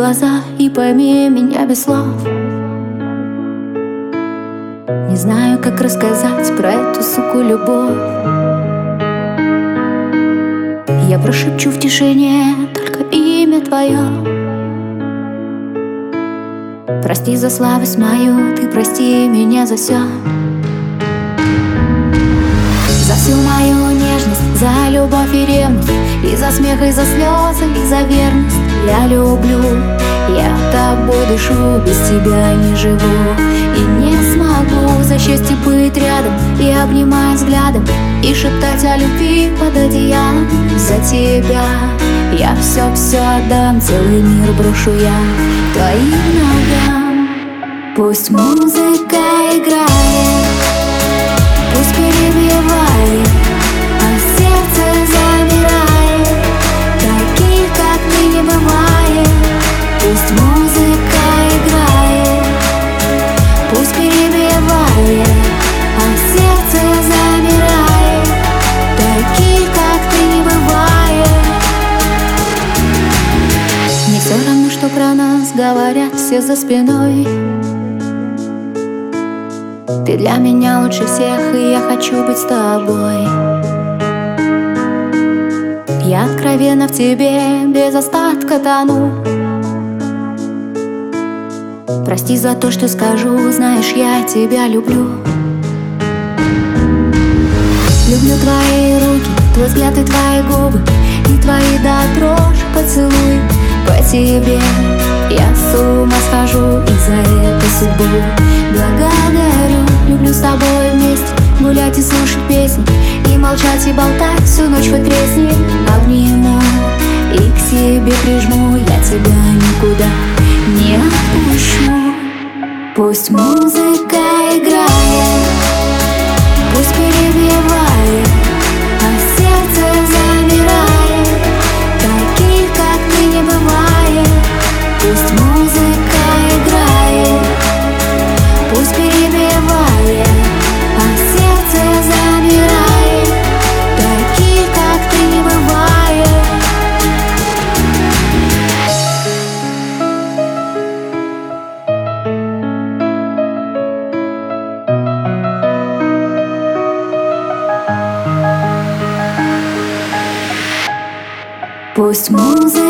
глаза и пойми меня без слов. Не знаю, как рассказать про эту суку любовь. Я прошепчу в тишине только имя твое. Прости за слабость мою, ты прости меня за все За всю мою нежность, за любовь и ревность И за смех, и за слезы, и за верность Я люблю, я тобой дышу, без тебя не живу. И не смогу за счастье быть рядом И обнимать взглядом И шептать о любви под одеялом За тебя. Я все-все отдам, целый мир брошу я твоим ногам. Пусть музыка играет, пусть перебивает говорят все за спиной. Ты для меня лучше всех, и я хочу быть с тобой. Я откровенно в тебе без остатка тону. Прости за то, что скажу, знаешь, я тебя люблю. Люблю твои руки, твой взгляд и твои губы И твои до дрожи поцелуй по тебе Я с ума схожу из-за этой судьбы. Благодарю, люблю с тобой вместе Гулять и слушать песни. И молчать и болтать всю ночь хоть тресни. Обниму и к себе прижму Я тебя никуда не отпущу. Пусть музыка Пусть перебивает А сердце замирает. Таких, как ты, не бывает. Пусть музыка